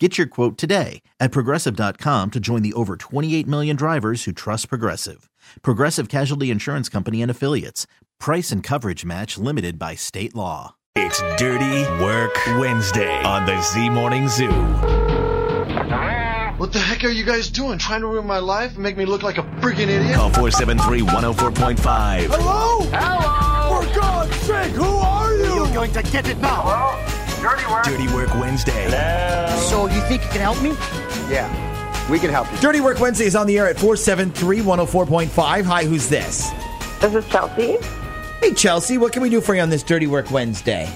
Get your quote today at progressive.com to join the over 28 million drivers who trust Progressive. Progressive Casualty Insurance Company and Affiliates. Price and coverage match limited by state law. It's Dirty Work Wednesday on the Z Morning Zoo. What the heck are you guys doing? Trying to ruin my life and make me look like a freaking idiot? Call 473 104.5. Hello? Hello? For God's sake, who are you? You're going to get it now. Dirty work. Dirty Work Wednesday. So you think you can help me? Yeah, we can help you. Dirty Work Wednesday is on the air at 473 104.5. Hi, who's this? This is Chelsea. Hey, Chelsea, what can we do for you on this Dirty Work Wednesday?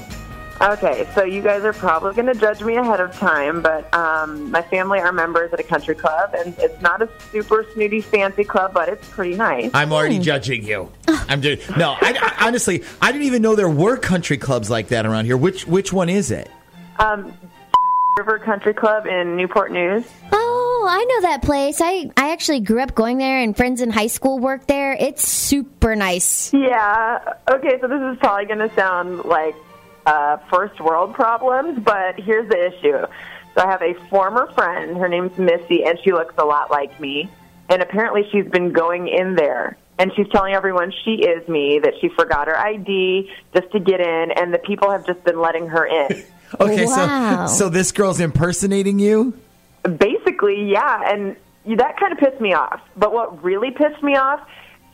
Okay, so you guys are probably going to judge me ahead of time, but um, my family are members at a country club, and it's not a super snooty, fancy club, but it's pretty nice. I'm already judging you. I'm doing no. I, I- honestly, I didn't even know there were country clubs like that around here. Which which one is it? Um, River Country Club in Newport News. Oh, I know that place. I, I actually grew up going there, and friends in high school work there. It's super nice. Yeah. Okay, so this is probably going to sound like uh, first world problems, but here's the issue. So I have a former friend. Her name's Missy, and she looks a lot like me. And apparently, she's been going in there, and she's telling everyone she is me. That she forgot her ID just to get in, and the people have just been letting her in. Oh, okay, Wow. so so this girl's impersonating you. Basically, yeah, and that kind of pissed me off. But what really pissed me off,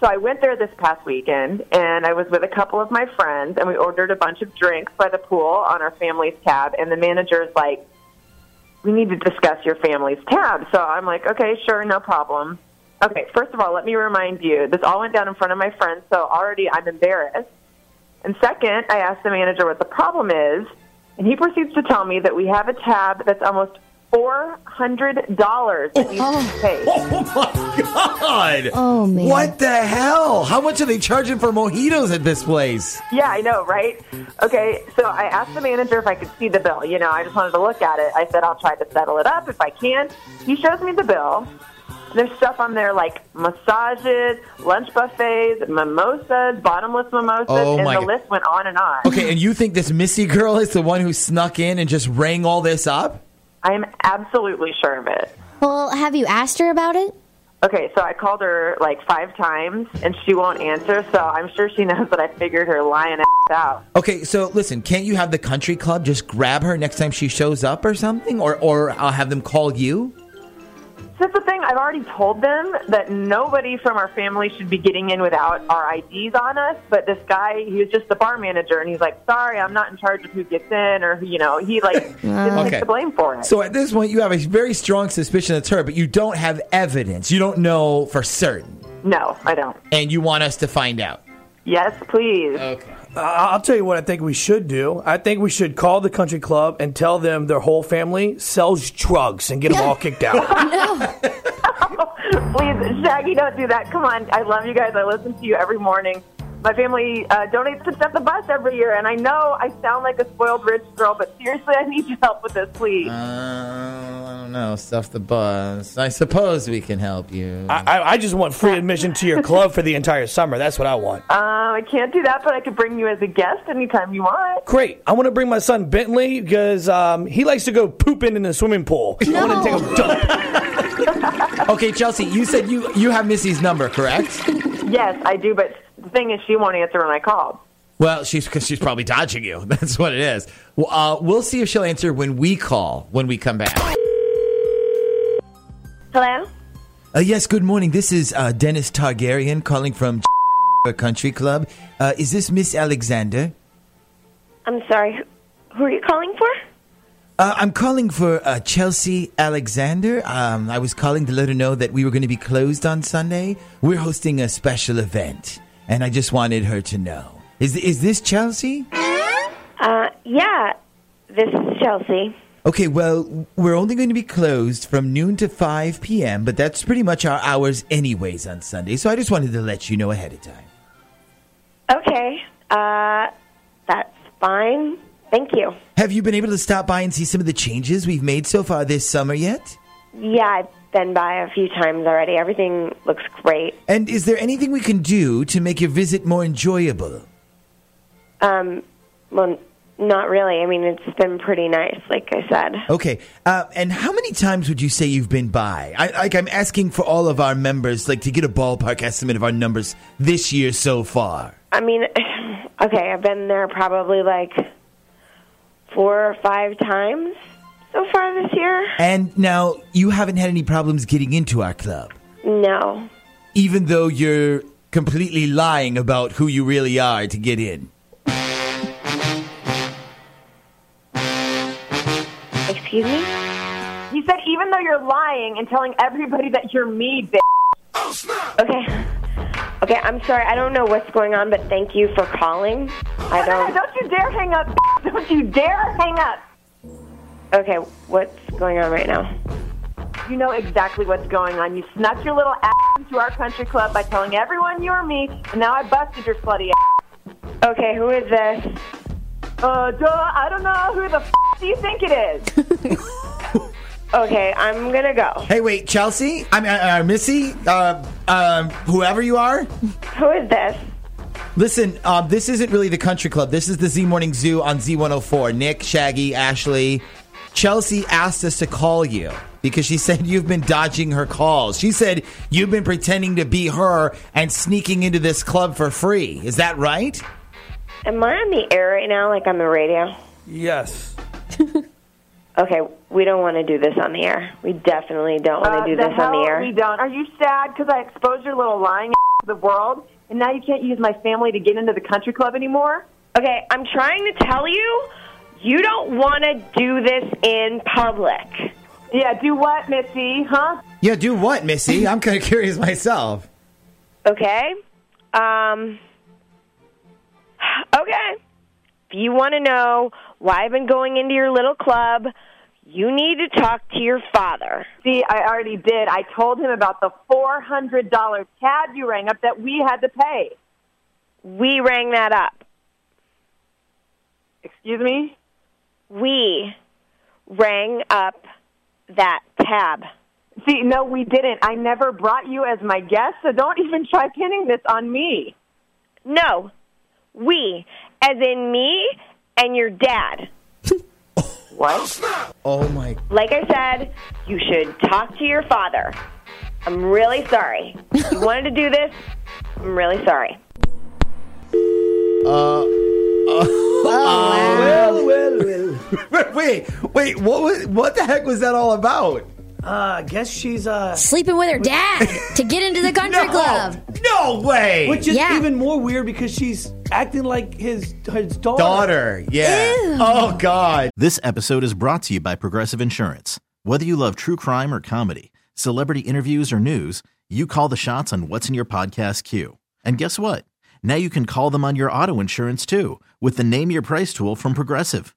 so I went there this past weekend, and I was with a couple of my friends, and we ordered a bunch of drinks by the pool on our family's tab, and the manager's like, "We need to discuss your family's tab." So I'm like, "Okay, sure, no problem." Okay, first of all, let me remind you, this all went down in front of my friends, so already I'm embarrassed. And second, I asked the manager what the problem is, and he proceeds to tell me that we have a tab that's almost four hundred dollars that needs to be paid. Oh my god! Oh, man. What the hell? How much are they charging for mojitos at this place? Yeah, I know, right? Okay, so I asked the manager if I could see the bill. You know, I just wanted to look at it. I said I'll try to settle it up if I can. He shows me the bill. There's stuff on there like massages, lunch buffets, mimosas, bottomless mimosas, Oh, and my the God. list went on and on. Okay, and you think this Missy girl is the one who snuck in and just rang all this up? I am absolutely sure of it. Well, have you asked her about it? Okay, so I called her like five times and she won't answer, so I'm sure she knows that I figured her lying ass out. Okay, so listen, can't you have the country club just grab her next time she shows up or something, or or I'll have them call you? That's the thing. I've already told them that nobody from our family should be getting in without our IDs on us. But this guy, he was just the bar manager, and he's like, "Sorry, I'm not in charge of who gets in," or you know, he like didn't Okay. take the blame for it. So at this point, you have a very strong suspicion it's her, but you don't have evidence. You don't know for certain, no, I don't. and you want us to find out. Yes, please. Okay. I'll tell you what I think we should do. I think we should call the country club and tell them their whole family sells drugs and get them all kicked out. please, Shaggy, don't do that. Come on, I love you guys. I listen to you every morning. My family uh, donates to Stuff the Bus every year, and I know I sound like a spoiled rich girl, but seriously, I need your help with this, please. Uh, I don't know. Stuff the bus. I suppose we can help you. I, I- I just want free admission to your club for the entire summer. That's what I want. Uh, I can't do that, but I could bring you as a guest anytime you want. Great. I want to bring my son Bentley because um, he likes to go pooping in the swimming pool. I want to take a dump. okay, Chelsea, you said you you have Missy's number, correct? Yes, I do, but the thing is, she won't answer when I call. Well, she's because she's probably dodging you. That's what it is. Well, uh, we'll see if she'll answer when we call when we come back. Hello? Uh, yes. Good morning. This is uh, Dennis Targaryen calling from Country Club. Uh, is this Miss Alexander? I'm sorry. Who are you calling for? Uh, I'm calling for uh, Chelsea Alexander. Um, I was calling to let her know that we were going to be closed on Sunday. We're hosting a special event, and I just wanted her to know. Is is this Chelsea? Uh, yeah. This is Chelsea. Okay, well, we're only going to be closed from noon to 5 p.m., but that's pretty much our hours anyways on Sunday, so I just wanted to let you know ahead of time. Okay. Uh, that's fine. Thank you. Have you been able to stop by and see some of the changes we've made so far this summer yet? Yeah, I've been by a few times already. Everything looks great. And is there anything we can do to make your visit more enjoyable? Um, well, not really. I mean, it's been pretty nice, like I said. Okay. Uh, and how many times would you say you've been by? I, like, I'm asking for all of our members, like, to get a ballpark estimate of our numbers this year so far. I mean, okay, I've been there probably like four or five times so far this year. And now you haven't had any problems getting into our club, No. even though you're completely lying about who you really are to get in. Excuse me? He said, even though you're lying and telling everybody that you're me, bitch. Okay. Okay, I'm sorry. I don't know what's going on, but thank you for calling. I No, no, don't. no, don't you dare hang up. bitch. Don't you dare hang up. Okay, what's going on right now? You know exactly what's going on. You snuck your little ass into our country club by telling everyone you were me, and now I busted your slutty ass. Okay, who is this? Uh, duh, I don't know. Who the f- do you think it is? Okay, I'm gonna go. Hey, wait, Chelsea? I mean, uh, uh, Missy? Uh, um, whoever you are? Who is this? Listen, uh, this isn't really the country club. This is the Z Morning Zoo on Z104. Nick, Shaggy, Ashley. Chelsea asked us to call you because she said you've been dodging her calls. She said you've been pretending to be her and sneaking into this club for free. Is that right? Am I on the air right now, like on the radio? Yes. Okay, we don't want to do this on the air. We definitely don't want Uh, to do this on the air. We don't. Are you sad because I exposed your little lying to the world, and now you can't use my family to get into the country club anymore? Okay, I'm trying to tell you, you don't want to do this in public. Yeah, do what, Missy? Huh? Yeah, do what, Missy? I'm kind of curious myself. Okay? Um Okay. If you want to know why I've been going into your little club, you need to talk to your father. See, I already did. I told him about the four hundred dollar tab you rang up that we had to pay. We rang that up. Excuse me? We rang up that tab. See, no, we didn't. I never brought you as my guest, so don't even try pinning this on me. No. We, as in me and your dad. What? Oh my. Like I said, you should talk to your father. I'm really sorry. If you wanted to do this, I'm really sorry. Well, well, well. wait, wait. What was? What the heck was that all about? Uh, I guess she's uh, Sleeping with her dad to get into the country club. No way. which is Yeah. even more weird because she's acting like his his daughter. daughter. Yeah. Ew. Oh God. This episode is brought to you by Progressive Insurance. Whether you love true crime or comedy, celebrity interviews or news, you call the shots on what's in your podcast queue. And guess what? Now you can call them on your auto insurance too with the Name Your Price tool from Progressive.